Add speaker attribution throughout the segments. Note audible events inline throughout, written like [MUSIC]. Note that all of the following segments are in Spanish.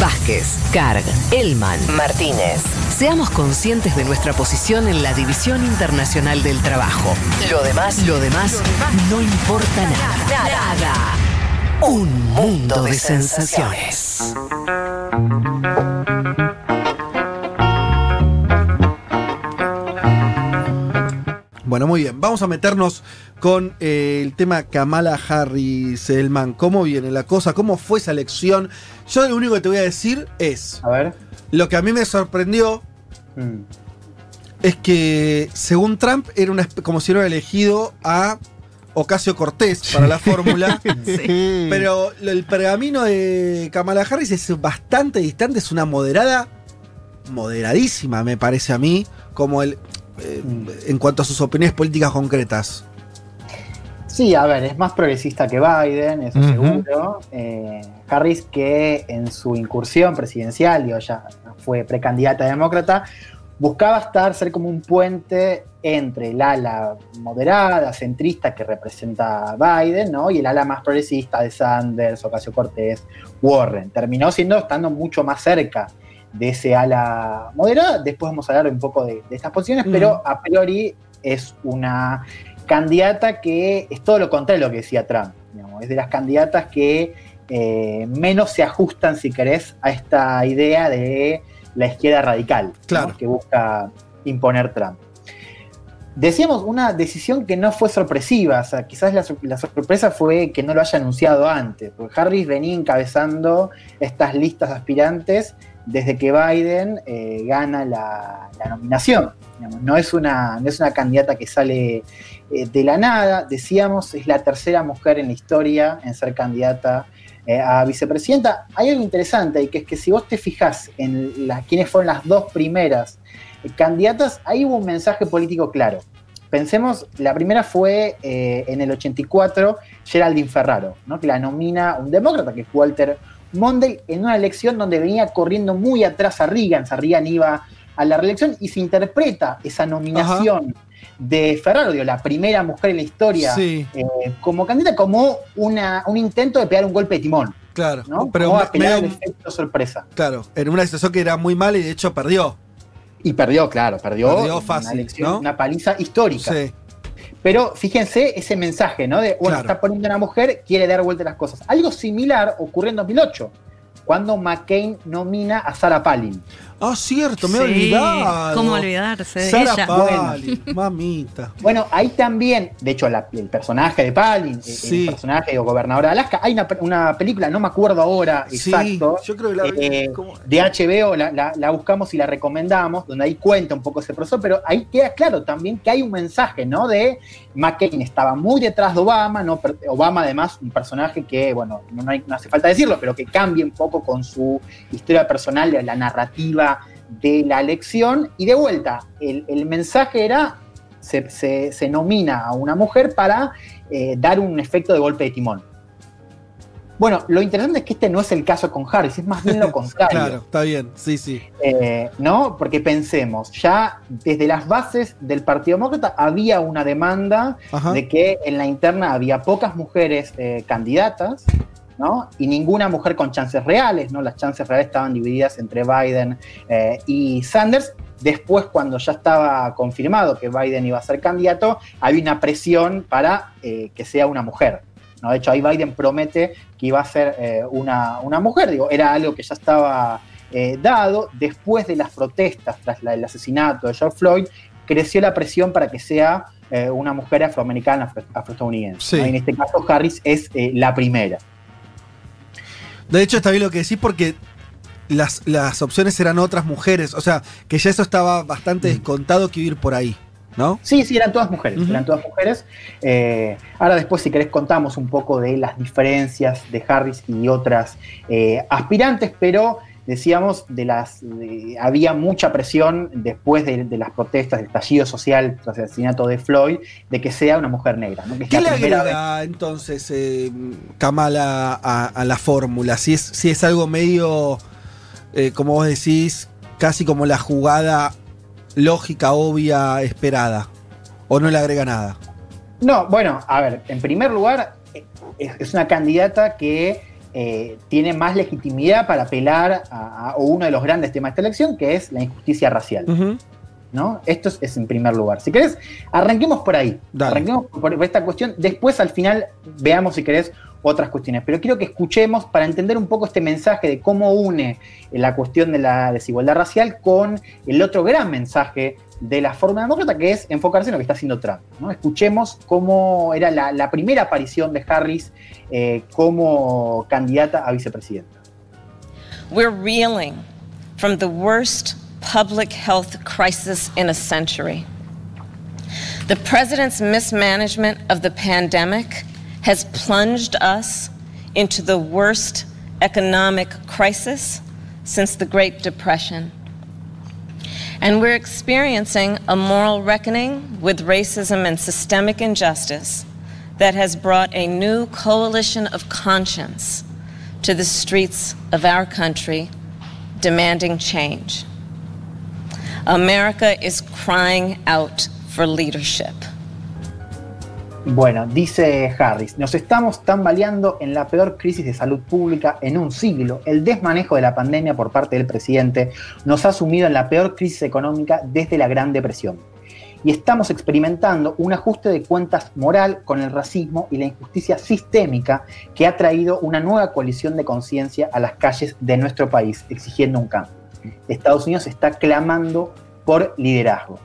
Speaker 1: Vázquez, Carg, Elman, Martínez. Seamos conscientes de nuestra posición en la División Internacional del Trabajo. Lo demás, lo demás, no importa nada. Nada. Un mundo de sensaciones.
Speaker 2: Bueno, muy bien. Vamos a meternos con eh, el tema Kamala Harris, Elman. ¿Cómo viene la cosa? ¿Cómo fue esa elección? Yo lo único que te voy a decir es.
Speaker 3: A ver.
Speaker 2: Lo que a mí me sorprendió
Speaker 3: Mm.
Speaker 2: es que, según Trump, era una, como si hubiera elegido a Ocasio Cortés para la fórmula. [LAUGHS] Pero el pergamino de Kamala Harris es bastante distante, es una moderada, moderadísima, me parece a mí, como el. eh,
Speaker 3: Mm.
Speaker 2: en cuanto a sus opiniones políticas concretas.
Speaker 3: Sí, a ver, es más progresista que Biden, eso seguro. Eh, Harris, que en su incursión presidencial, digo, ya fue precandidata demócrata, buscaba estar, ser como un puente entre el ala moderada, centrista que representa a Biden, ¿no? Y el ala más progresista de Sanders, Ocasio Cortés, Warren. Terminó siendo, estando mucho más cerca de ese ala moderada. Después vamos a hablar un poco de, de estas posiciones,
Speaker 2: Mm.
Speaker 3: pero a priori es una candidata que es todo lo contrario de lo que decía Trump. digamos. Es de las candidatas que eh, menos se ajustan, si querés, a esta idea de la izquierda radical ¿no?
Speaker 2: Claro.
Speaker 3: que busca imponer Trump. Decíamos una decisión que no fue sorpresiva, o sea, quizás la, sor- la sorpresa fue que no lo haya anunciado antes, porque Harris venía encabezando estas listas aspirantes desde que Biden eh, gana la, la nominación. Digamos, no, es una, no es una candidata que sale eh, de la nada, decíamos, es la tercera mujer en la historia en ser candidata eh, a vicepresidenta. Hay algo interesante y que es que si vos te fijás en la, quiénes fueron las dos primeras eh, candidatas, ahí hubo un mensaje político claro. Pensemos, la primera fue en el 84, Geraldine Ferraro, ¿no? que la nomina un demócrata, que es Walter Mondale, en una elección donde venía corriendo muy atrás a Reagan, a Reagan iba a la reelección y se interpreta esa nominación de Ferraro, digo, la primera mujer en la historia
Speaker 2: Sí,
Speaker 3: eh, como candidata, como una, un intento de pegar un golpe de timón,
Speaker 2: claro.
Speaker 3: ¿no?
Speaker 2: Pero
Speaker 3: como
Speaker 2: me-
Speaker 3: al efecto sorpresa.
Speaker 2: claro, en una situación que era muy mala y de hecho perdió.
Speaker 3: Y perdió, claro, perdió,
Speaker 2: Perdió
Speaker 3: una elección,
Speaker 2: ¿no?
Speaker 3: una paliza histórica.
Speaker 2: Sí,
Speaker 3: Pero fíjense ese mensaje, ¿no? De, bueno,
Speaker 2: Claro.
Speaker 3: está poniendo una mujer, quiere dar vuelta a las cosas. Algo similar ocurrió en 2008, cuando McCain nomina a Sarah Palin.
Speaker 2: Ah, cierto, me he
Speaker 4: Sí,
Speaker 2: olvidado.
Speaker 4: ¿Cómo olvidarse de
Speaker 2: Sarah
Speaker 4: ella?
Speaker 2: Palin, [LAUGHS] mamita.
Speaker 3: Bueno, ahí también, de hecho, la- el personaje de Palin,
Speaker 2: Sí.
Speaker 3: el personaje de gobernadora de Alaska, hay una, una película, no me acuerdo ahora exacto,
Speaker 2: Sí, yo creo que la
Speaker 3: Eh, de HBO, la, la- la buscamos y la recomendamos, donde ahí cuenta un poco ese proceso, pero ahí queda claro también que hay un mensaje, ¿no? De McCain estaba muy detrás de Obama, ¿no? Obama además un personaje que, bueno, no, no hay- no hace falta decirlo, pero que cambia un poco con su historia personal, la narrativa de la elección, y de vuelta, el, el mensaje era, se, se- se nomina a una mujer para eh, dar un efecto de golpe de timón. Bueno, lo interesante es que este no es el caso con Harris, es más bien lo [LAUGHS] contrario.
Speaker 2: Claro, está bien, sí, sí.
Speaker 3: Eh, ¿No? Porque pensemos, ya desde las bases del Partido Demócrata había una demanda
Speaker 2: Ajá.
Speaker 3: de que en la interna había pocas mujeres eh, candidatas, ¿no? Y ninguna mujer con chances reales, ¿no? Las chances reales estaban divididas entre Biden eh, y Sanders. Después, cuando ya estaba confirmado que Biden iba a ser candidato, había una presión para eh, que sea una mujer. ¿no? De hecho, ahí Biden promete que iba a ser eh, una, una mujer. Digo, era algo que ya estaba dado. Después de las protestas tras la- el asesinato de George Floyd, creció la presión para que sea una mujer afroamericana, afro- afroestadounidense.
Speaker 2: Sí.
Speaker 3: en este caso, Harris es la primera.
Speaker 2: De hecho, está bien lo que decís porque las, las opciones eran otras mujeres. O sea, que ya eso estaba bastante descontado que ir por ahí, ¿no?
Speaker 3: Sí, sí, eran todas mujeres, eran todas mujeres. Eh, ahora después, si querés, contamos un poco de las diferencias de Harris y otras eh, aspirantes, pero decíamos, de las de- había mucha presión después de, de las protestas, del estallido social tras el asesinato de Floyd, de que sea una mujer negra. ¿no? Que es
Speaker 2: ¿Qué le agrega entonces eh, Kamala a, a la fórmula? Si es, si es algo medio, eh, como vos decís, casi como la jugada lógica, obvia, esperada. ¿O no le agrega nada?
Speaker 3: No, bueno, a ver, en primer lugar, es, es una candidata que eh, tiene más legitimidad para apelar a, uno de los grandes temas de esta elección, que es la injusticia racial. ¿no? Esto es, en primer lugar. Si querés, arranquemos por ahí. Arranquemos por, esta cuestión. Después, al final, veamos, si querés, otras cuestiones. Pero quiero que escuchemos para entender un poco este mensaje de cómo une la cuestión de la desigualdad racial con el otro gran mensaje de la forma demócrata, que es enfocarse en lo que está haciendo Trump. Escuchemos cómo era la, primera aparición de Harris eh, como candidata a vicepresidenta.
Speaker 5: We're reeling from the worst public health crisis in a century. The president's mismanagement of the pandemic has plunged us into the worst economic crisis since the Great Depression. And we're experiencing a moral reckoning with racism and systemic injustice that has brought a new coalition of conscience to the streets of our country demanding change. America is crying out for leadership.
Speaker 3: Bueno, dice Harris, nos estamos tambaleando en la peor crisis de salud pública en un siglo. El desmanejo de la pandemia por parte del presidente nos ha sumido en la peor crisis económica desde la Gran Depresión. Y estamos experimentando un ajuste de cuentas moral con el racismo y la injusticia sistémica que ha traído una nueva coalición de conciencia a las calles de nuestro país, exigiendo un cambio. Estados Unidos está clamando por liderazgo.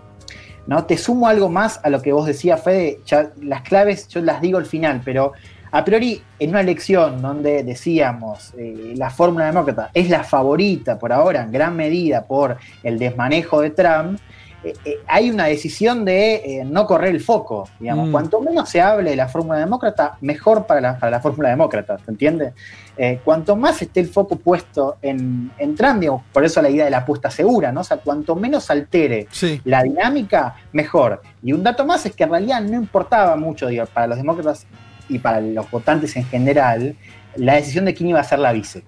Speaker 3: ¿No? Te sumo algo más a lo que vos decías, Fede, las claves yo las digo al final, pero a priori en una elección donde decíamos eh, la fórmula demócrata es la favorita por ahora en gran medida por el desmanejo de Trump, eh, eh, hay una decisión de no correr el foco, digamos. Mm. Cuanto menos se hable de la fórmula demócrata, mejor para la, para la fórmula demócrata, ¿se entiende? Eh, cuanto más esté el foco puesto en, en Trump, por eso la idea de la apuesta segura, ¿no? O sea, cuanto menos altere la dinámica, mejor. Y un dato más es que en realidad no importaba mucho, para los demócratas y para los votantes en general, la decisión de quién iba a ser la vice.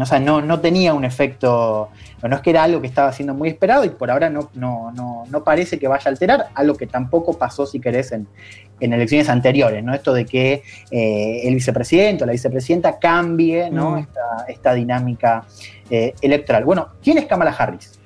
Speaker 3: O sea, no, no tenía un efecto, no es que era algo que estaba siendo muy esperado y por ahora no, no, parece que vaya a alterar, algo que tampoco pasó, si querés, en, elecciones anteriores, ¿no? Esto de que eh, el vicepresidente o la vicepresidenta cambie ¿no? Mm. esta, dinámica eh, electoral. Bueno, ¿quién es Kamala Harris?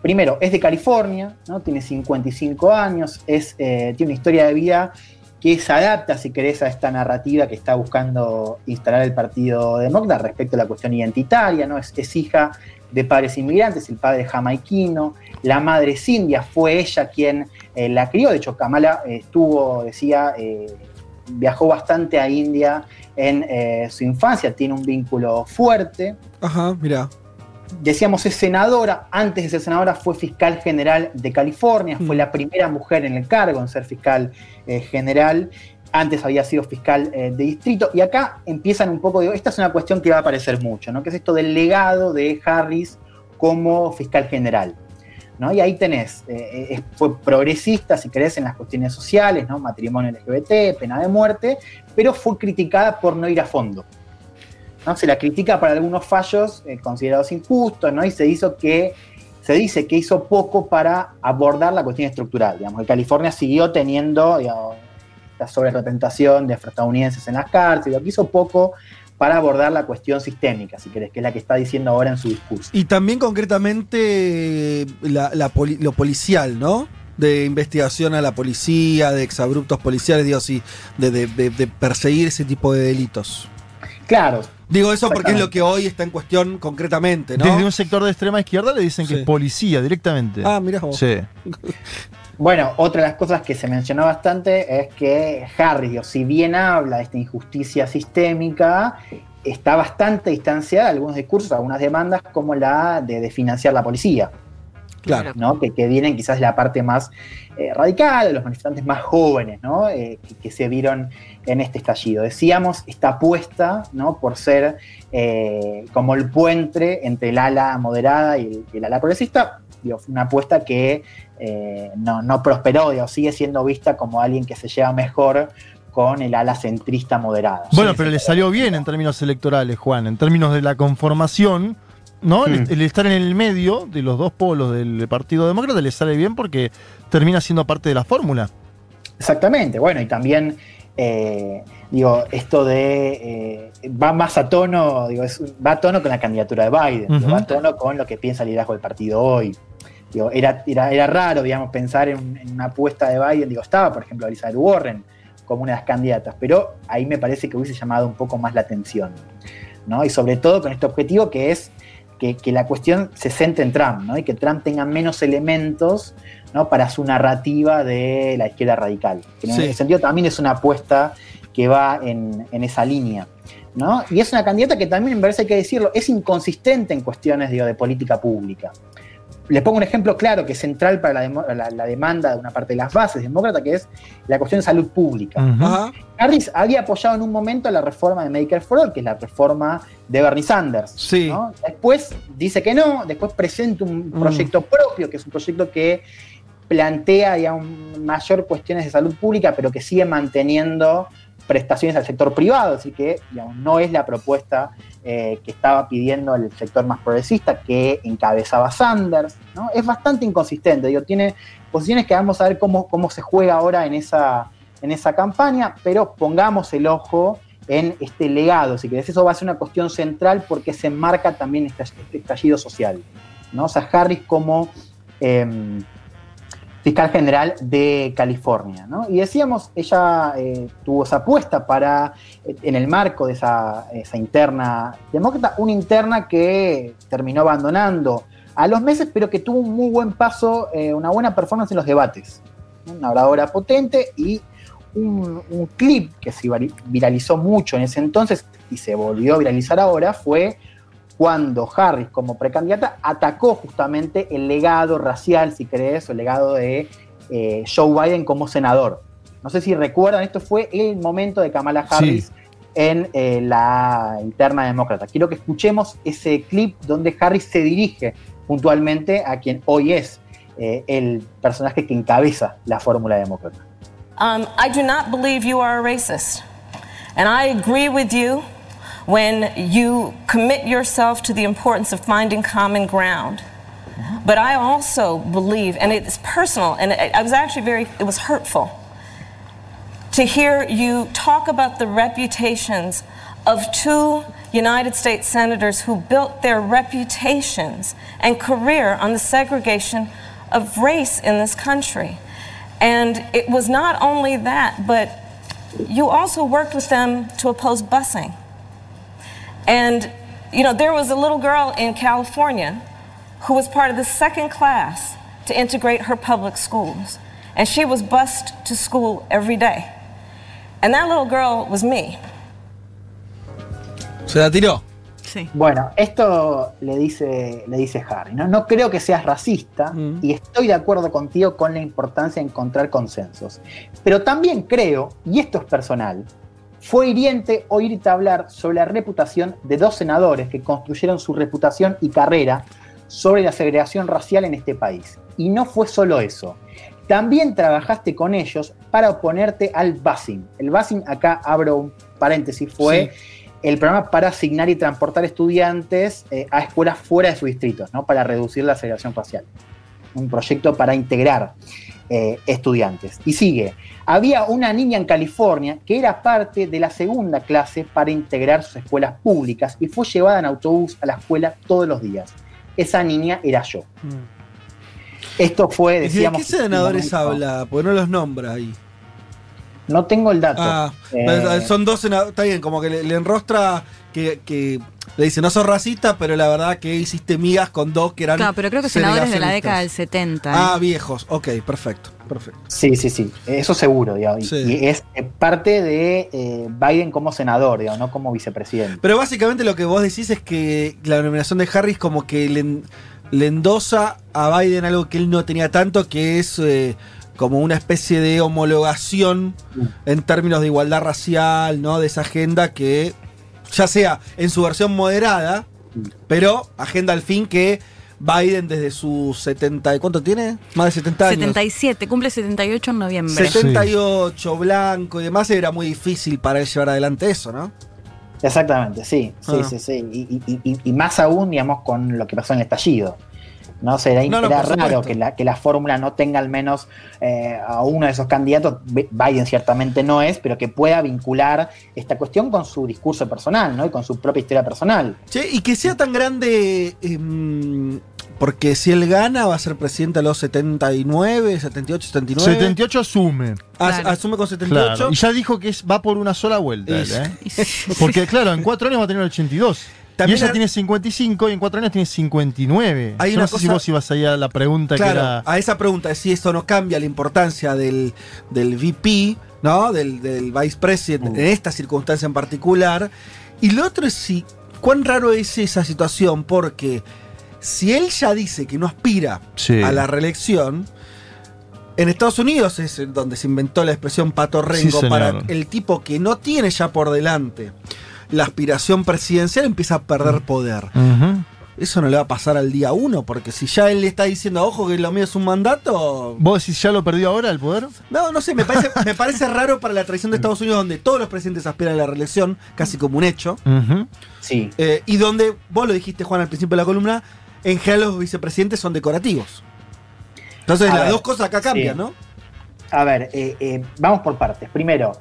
Speaker 3: Primero, es de California, ¿no? tiene 55 años, es, eh, tiene una historia de vida que se adapta, si querés, a esta narrativa que está buscando instalar el Partido Demócrata respecto a la cuestión identitaria, ¿no? Es, hija de padres inmigrantes, el padre jamaiquino, la madre es india, fue ella quien eh, la crió, de hecho Kamala eh, estuvo, decía, eh, viajó bastante a India en su infancia, tiene un vínculo fuerte.
Speaker 2: Ajá, mira
Speaker 3: decíamos, es senadora, antes de ser senadora fue fiscal general de California, fue mm. la primera mujer en el cargo en ser fiscal eh, general, antes había sido fiscal eh, de distrito, y acá empiezan un poco, de, esta es una cuestión que va a aparecer mucho, ¿no? que es esto del legado de Harris como fiscal general. ¿no? Y ahí tenés, eh, fue progresista, si querés, en las cuestiones sociales, ¿no? matrimonio LGBT, pena de muerte, pero fue criticada por no ir a fondo. ¿No? Se la critica por algunos fallos eh, considerados injustos, ¿no? Y se hizo que se dice que hizo poco para abordar la cuestión estructural. Digamos, que California siguió teniendo la sobrerepresentación de estadounidenses en las cárceles, hizo poco para abordar la cuestión sistémica, si querés, que es la que está diciendo ahora en su discurso.
Speaker 2: Y también concretamente lo policial, ¿no? De investigación a la policía, de exabruptos policiales, digo, sí, de, de perseguir ese tipo de delitos.
Speaker 3: Claro,
Speaker 2: Digo eso porque es lo que hoy está en cuestión concretamente, ¿no?
Speaker 4: Desde un sector de extrema izquierda le dicen que es policía directamente.
Speaker 2: Ah, mira vos.
Speaker 4: Sí. [LAUGHS]
Speaker 3: Bueno, otra de las cosas que se mencionó bastante es que Harry, si bien habla de esta injusticia sistémica, está bastante distanciada de algunos discursos, algunas demandas, como la de, de financiar la policía. Claro. ¿no? Que, que, vienen quizás de la parte más eh, radical, de los manifestantes más jóvenes, ¿no? Eh, que, se vieron en este estallido. Decíamos, esta apuesta, ¿no? Por ser eh, como el puente entre el ala moderada y el, ala progresista, fue una apuesta que no, prosperó, digo, sigue siendo vista como alguien que se lleva mejor con el ala centrista moderada.
Speaker 4: Bueno, pero le salió bien en términos electorales, Juan, en términos de la conformación ¿no? Hmm. El, estar en el medio de los dos polos del Partido Demócrata le sale bien porque termina siendo parte de la fórmula.
Speaker 3: Exactamente, bueno, y también eh, digo, esto de eh, va más a tono, digo, va a tono con la candidatura de Biden, va a tono con lo que piensa el liderazgo del partido hoy. Digo, era, era, raro, digamos, pensar en, una apuesta de Biden, digo, estaba, por ejemplo, Elizabeth Warren como una de las candidatas, pero ahí me parece que hubiese llamado un poco más la atención, ¿no? Y sobre todo con este objetivo que es que, la cuestión se centre en Trump, ¿no? Y que Trump tenga menos elementos ¿no? para su narrativa de la izquierda radical. en ese sentido también es una apuesta que va en, esa línea. ¿no? Y es una candidata que también, me parece hay que decirlo, es inconsistente en cuestiones de política pública. Les pongo un ejemplo claro que es central para la, demanda de una parte de las bases demócratas, que es la cuestión de salud pública. Harris había apoyado en un momento la reforma de Medicare for All, que es la reforma de Bernie Sanders.
Speaker 2: Sí.
Speaker 3: Después dice que no, después presenta un mm. proyecto propio, que es un proyecto que plantea ya mayor cuestiones de salud pública, pero que sigue manteniendo prestaciones al sector privado, así que no es la propuesta eh, que estaba pidiendo el sector más progresista que encabezaba Sanders. ¿no? Es bastante inconsistente, digo, tiene posiciones que vamos a ver cómo, cómo se juega ahora en esa, en esa campaña, pero pongamos el ojo en este legado, si querés, eso va a ser una cuestión central porque se enmarca también este, este estallido social. ¿no? O sea, Harris como... Em, fiscal general de California. ¿no? Y decíamos, ella eh, tuvo esa apuesta para, eh, en el marco de esa, interna demócrata, una interna que terminó abandonando a los meses, pero que tuvo un muy buen paso, eh, una buena performance en los debates. Una oradora potente y un, un, clip que se viralizó mucho en ese entonces y se volvió a viralizar ahora fue cuando Harris como precandidata atacó justamente el legado racial, si crees, o el legado de eh, Joe Biden como senador. No sé si recuerdan, esto fue el momento de Kamala Harris en eh, la interna demócrata. Quiero que escuchemos ese clip donde Harris se dirige puntualmente a quien hoy es eh, el personaje que encabeza la fórmula demócrata.
Speaker 5: Um, I do not believe you are a racist. And I agree with you when you commit yourself to the importance of finding common ground. But I also believe, and it's personal, and I was actually very, it was hurtful to hear you talk about the reputations of two United States senators who built their reputations and career on the segregation of race in this country. And it was not only that, but you also worked with them to oppose busing. And, you know, there was a little girl in California who was part of the second class to integrate her public schools. And she was bused to school every day. And that little girl was me.
Speaker 2: Se la tiró.
Speaker 3: Sí. Bueno, esto le dice, le dice Harry. ¿no? no creo que seas racista mm. y estoy de acuerdo contigo con la importancia de encontrar consensos. Pero también creo, y esto es personal, fue hiriente oírte hablar sobre la reputación de dos senadores que construyeron su reputación y carrera sobre la segregación racial en este país. Y no fue solo eso. También trabajaste con ellos para oponerte al busing. El busing, acá abro un paréntesis, fue el programa para asignar y transportar estudiantes eh, a escuelas fuera de sus distritos, ¿no? para reducir la segregación racial. Un proyecto para integrar eh, estudiantes. Y sigue, había una niña en California que era parte de la segunda clase para integrar sus escuelas públicas y fue llevada en autobús a la escuela todos los días. Esa niña era yo. Mm. Esto fue, decíamos...
Speaker 2: ¿De qué senadores habla? Porque no los nombra ahí.
Speaker 3: No tengo el dato.
Speaker 2: Ah, eh, son dos senadores, está bien, como que le, enrostra que, que, le dice, no sos racista, pero la verdad que hiciste migas con dos que eran.
Speaker 6: Claro, pero creo que senadores de la década del 70. ¿eh?
Speaker 2: Ah, viejos, ok, perfecto, perfecto.
Speaker 3: Sí, sí, sí, eso seguro, digamos. Y es parte de eh, Biden como senador, digamos, no como vicepresidente.
Speaker 2: Pero básicamente lo que vos decís es que la nominación de Harris como que le, le endosa a Biden algo que él no tenía tanto, que es como una especie de homologación en términos de igualdad racial, ¿no? De esa agenda que, ya sea en su versión moderada, pero agenda al fin que Biden desde sus 70, ¿cuánto tiene? Más de 70 años.
Speaker 6: 77, cumple 78 en noviembre.
Speaker 2: 78, blanco y demás, era muy difícil para él llevar adelante eso, ¿no?
Speaker 3: Exactamente, sí, sí, ah. sí, sí. Y, y, más aún, digamos, con lo que pasó en el estallido. ¿No? Será,
Speaker 2: No, no,
Speaker 3: era raro
Speaker 2: supuesto.
Speaker 3: que la, que la fórmula no tenga al menos eh, a uno de esos candidatos, Bi- Biden ciertamente no es, pero que pueda vincular esta cuestión con su discurso personal, ¿no? Y con su propia historia personal.
Speaker 2: Che, y que sea tan grande, em, porque si él gana va a ser presidente a los 79, 78, 79.
Speaker 4: 78 asume.
Speaker 2: As-
Speaker 6: Claro.
Speaker 2: Asume con 78.
Speaker 4: Claro. Y ya dijo que es- va por una sola vuelta. él,
Speaker 2: Es-
Speaker 4: ¿eh? [LAUGHS] Porque, [LAUGHS] claro, en cuatro años va a tener 82.
Speaker 2: También
Speaker 4: y ella tiene 55 y en cuatro años tiene 59.
Speaker 2: Hay
Speaker 4: Yo
Speaker 2: una
Speaker 4: no sé si vos ibas ahí a la pregunta que era.
Speaker 2: a esa pregunta de si esto no cambia la importancia del, del VP, ¿no? Del, del Vice President
Speaker 3: Mm.
Speaker 2: en esta circunstancia en particular. Y lo otro es si, cuán raro es esa situación, porque si él ya dice que no aspira
Speaker 4: Sí.
Speaker 2: a la reelección, en Estados Unidos es donde se inventó la expresión pato rengo para el tipo que no tiene ya por delante la aspiración presidencial empieza a perder poder. Eso no le va a pasar al día uno, porque si ya él le está diciendo, ojo, que lo mío es un mandato.
Speaker 4: ¿Vos decís ya lo perdió ahora el poder?
Speaker 2: No, no sé, me parece, [LAUGHS] me parece raro para la tradición de Estados Unidos, donde todos los presidentes aspiran a la reelección, casi como un hecho.
Speaker 3: Sí.
Speaker 2: eh, y donde, vos lo dijiste, Juan, al principio de la columna, en general los vicepresidentes son decorativos. Entonces,
Speaker 3: A
Speaker 2: las
Speaker 3: ver,
Speaker 2: dos cosas acá cambian,
Speaker 3: sí.
Speaker 2: ¿no?
Speaker 3: A ver, eh, eh, vamos por partes. Primero,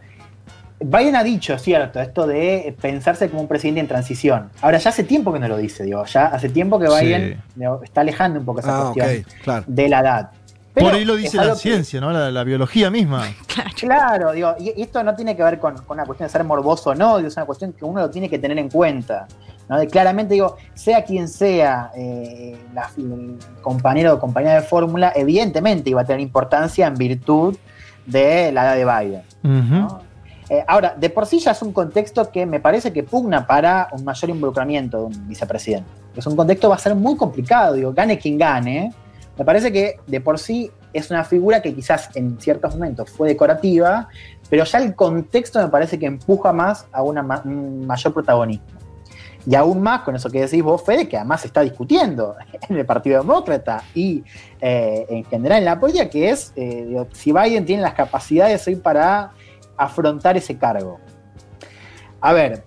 Speaker 3: Biden ha dicho, cierto, esto de pensarse como un presidente en transición. Ahora, ya hace tiempo que no lo dice, digo, ya hace tiempo que Biden digo, está alejando un poco esa
Speaker 2: Ah,
Speaker 3: cuestión
Speaker 2: claro.
Speaker 3: de la edad.
Speaker 4: Por ahí lo dice la
Speaker 3: que-
Speaker 4: ciencia, ¿no? La, la biología misma. [LAUGHS]
Speaker 3: Claro, digo, y esto no tiene que ver con, con una cuestión de ser morboso o no, digo, es una cuestión que uno lo tiene que tener en cuenta. ¿no? De claramente, digo, sea quien sea eh, la- el compañero o compañera de fórmula, evidentemente iba a tener importancia en virtud de la edad de Biden.
Speaker 4: Ujú.
Speaker 3: ¿no? Eh, ahora, de por sí ya es un contexto que me parece que pugna para un mayor involucramiento de un vicepresidente. Es un contexto que va a ser muy complicado, digo, gane quien gane. Me parece que de por sí es una figura que quizás en ciertos momentos fue decorativa, pero ya el contexto me parece que empuja más a una un mayor protagonismo. Y aún más con eso que decís vos, Fede, que además se está discutiendo [LAUGHS] en el Partido Demócrata y eh, en general en la política, que es eh, si Biden tiene las capacidades hoy para afrontar ese cargo. A ver,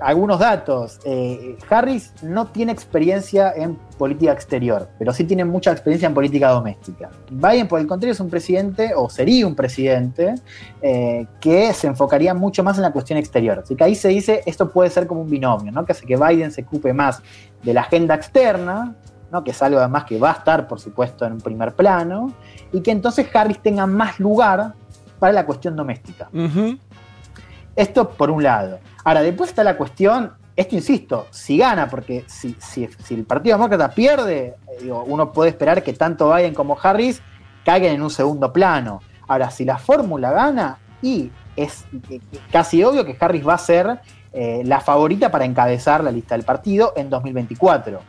Speaker 3: algunos datos. Eh, Harris no tiene experiencia en política exterior, pero sí tiene mucha experiencia en política doméstica. Biden, por el contrario, es un presidente, o sería un presidente, eh, que se enfocaría mucho más en la cuestión exterior. Así que ahí se dice, esto puede ser como un binomio, ¿no? que hace que Biden se ocupe más de la agenda externa, ¿no? que es algo además que va a estar, por supuesto, en un primer plano, y que entonces Harris tenga más lugar para la cuestión doméstica. Esto por un lado. Ahora, después está la cuestión, esto insisto, si gana, porque si, si- si el Partido Demócrata pierde, eh, digo, uno puede esperar que tanto Biden como Harris caigan en un segundo plano. Ahora, si la fórmula gana, y es casi obvio que Harris va a ser eh, la favorita para encabezar la lista del partido en 2024.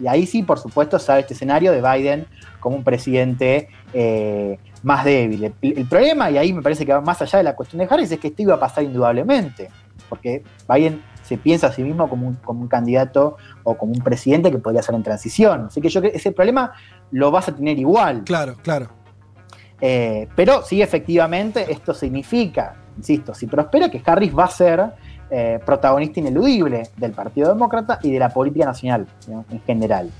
Speaker 3: Y ahí sí, por supuesto, sale este escenario de Biden como un presidente eh, más débil. El, el problema, y ahí me parece que va más allá de la cuestión de Harris, es que esto iba a pasar indudablemente, porque Biden se piensa a sí mismo como un, como un candidato o como un presidente que podría ser en transición. Así que yo creo que ese problema lo vas a tener igual.
Speaker 2: Claro, claro.
Speaker 3: Eh, pero sí, efectivamente, esto significa, insisto, si prospera, que Harris va a ser eh, protagonista ineludible del Partido Demócrata y de la política nacional ¿no? en general.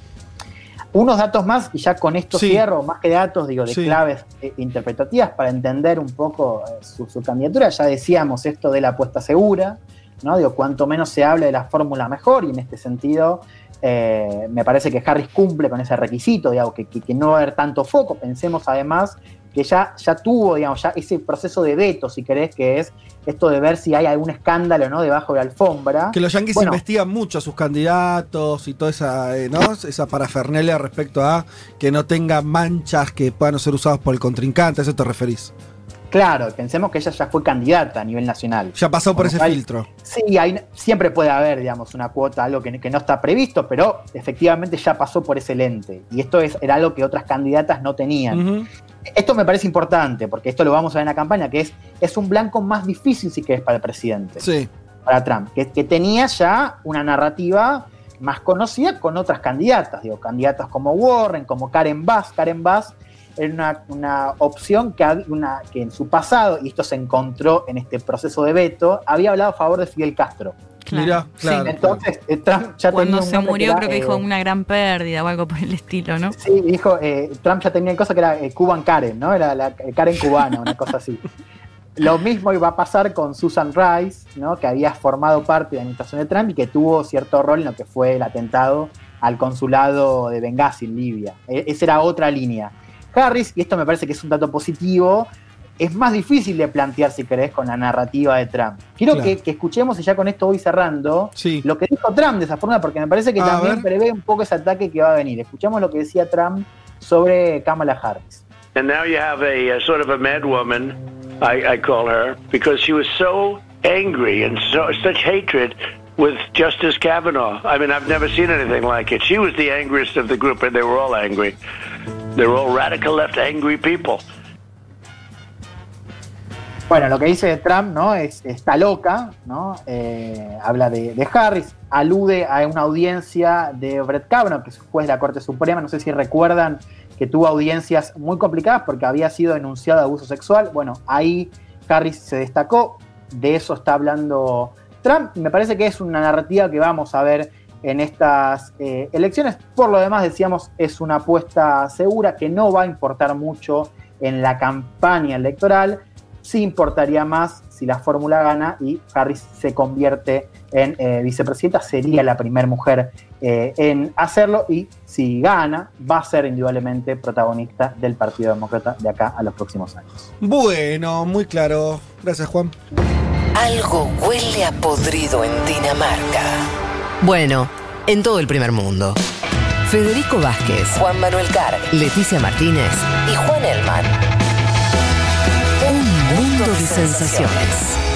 Speaker 3: Unos datos más, y ya con esto
Speaker 2: Sí.
Speaker 3: cierro, más que datos, digo, de
Speaker 2: Sí.
Speaker 3: claves eh, interpretativas para entender un poco eh, su, su candidatura. Ya decíamos esto de la apuesta segura, ¿no? Digo, cuanto menos se hable de la fórmula mejor, y en este sentido eh, me parece que Harris cumple con ese requisito, digamos, que, que- que no va a haber tanto foco. Pensemos además que ya, ya tuvo, digamos, ya ese proceso de veto, si querés, que es esto de ver si hay algún escándalo, ¿no? Debajo de la alfombra.
Speaker 2: Que los
Speaker 3: Bueno.
Speaker 2: investigan mucho a sus candidatos y toda esa, eh, ¿no? esa parafernalia respecto a que no tenga manchas que puedan ser usadas por el contrincante, ¿a eso te referís?
Speaker 3: Claro, pensemos que ella ya fue candidata a nivel nacional.
Speaker 2: Ya pasó por ese
Speaker 3: cual,
Speaker 2: filtro.
Speaker 3: Sí, hay, siempre puede haber, digamos, una cuota, algo que, que no está previsto, pero efectivamente ya pasó por ese lente. Y esto es, era algo que otras candidatas no tenían. Esto me parece importante, porque esto lo vamos a ver en la campaña, que es, es un blanco más difícil si querés para el presidente,
Speaker 2: Sí.
Speaker 3: para Trump, que, que tenía ya una narrativa más conocida con otras candidatas, digo, candidatas como Warren, como Karen Bass. Karen Bass era una, una opción que, una, que en su pasado, y esto se encontró en este proceso de veto, había hablado a favor de Fidel Castro.
Speaker 6: Claro.
Speaker 2: Mirá, claro.
Speaker 3: Entonces, eh, Trump ya
Speaker 6: Cuando
Speaker 3: tenía
Speaker 6: se murió,
Speaker 3: era,
Speaker 6: creo que dijo
Speaker 3: eh,
Speaker 6: una gran pérdida o algo por el estilo, ¿no?
Speaker 3: Sí, dijo, eh, Trump ya tenía cosa que era eh, Cuban Karen, ¿no? Era la eh, Karen cubana, una cosa así. [LAUGHS] Lo mismo iba a pasar con Susan Rice, ¿no? que había formado parte de la administración de Trump y que tuvo cierto rol en lo que fue el atentado al consulado de Benghazi en Libia. E- esa era otra línea. Harris, y esto me parece que es un dato positivo, es más difícil de plantear, si querés, con la narrativa de Trump. Quiero
Speaker 2: Claro.
Speaker 3: que, que escuchemos, y ya con esto voy cerrando,
Speaker 2: Sí.
Speaker 3: lo que dijo Trump de esa forma, porque me parece que
Speaker 2: A
Speaker 3: también
Speaker 2: ver.
Speaker 3: prevé un poco ese ataque que va a venir. Escuchemos lo que decía Trump sobre Kamala Harris.
Speaker 7: And now you have a, uh sort of a mad woman, I, I call her, because she was so angry and so such hatred with Justice Kavanaugh. I mean, I've never seen anything like it. She was the angriest of the group, and they were all angry. They were all radical left, angry people.
Speaker 3: Bueno, lo que dice Trump, ¿no? Es, está loca, ¿no? Eh, habla de, Harris, alude a una audiencia de Brett Kavanaugh, que es juez de la Corte Suprema. No sé si recuerdan que tuvo audiencias muy complicadas porque había sido denunciado de abuso sexual. Bueno, ahí Harris se destacó. De eso está hablando Trump. Me parece que es una narrativa que vamos a ver en estas eh, elecciones. Por lo demás, decíamos, es una apuesta segura que no va a importar mucho en la campaña electoral sí importaría más si la fórmula gana y Harris se convierte en eh, vicepresidenta, sería la primera mujer eh, en hacerlo y si gana va a ser indudablemente protagonista del Partido Demócrata de acá a los próximos años.
Speaker 2: Bueno, muy claro. Gracias, Juan.
Speaker 1: Algo huele a podrido en Dinamarca. Bueno, en todo el primer mundo. Federico Vázquez, Juan Manuel Carr, Leticia Martínez y Juan Elman. Un mundo de sensaciones.